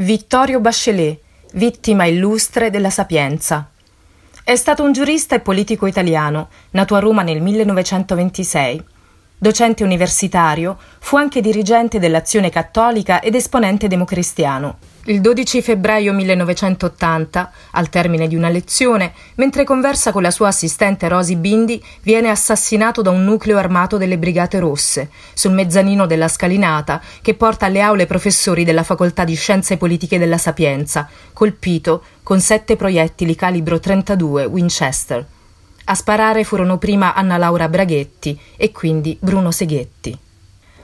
Vittorio Bachelet, vittima illustre della Sapienza. È stato un giurista e politico italiano, nato a Roma nel 1926. Docente universitario, fu anche dirigente dell'Azione Cattolica ed esponente democristiano. Il 12 febbraio 1980, al termine di una lezione, mentre conversa con la sua assistente Rosy Bindi, viene assassinato da un nucleo armato delle Brigate Rosse, sul mezzanino della scalinata che porta alle aule professori della Facoltà di Scienze Politiche della Sapienza, colpito con sette proiettili calibro 32 Winchester. A sparare furono prima Anna Laura Braghetti e quindi Bruno Seghetti.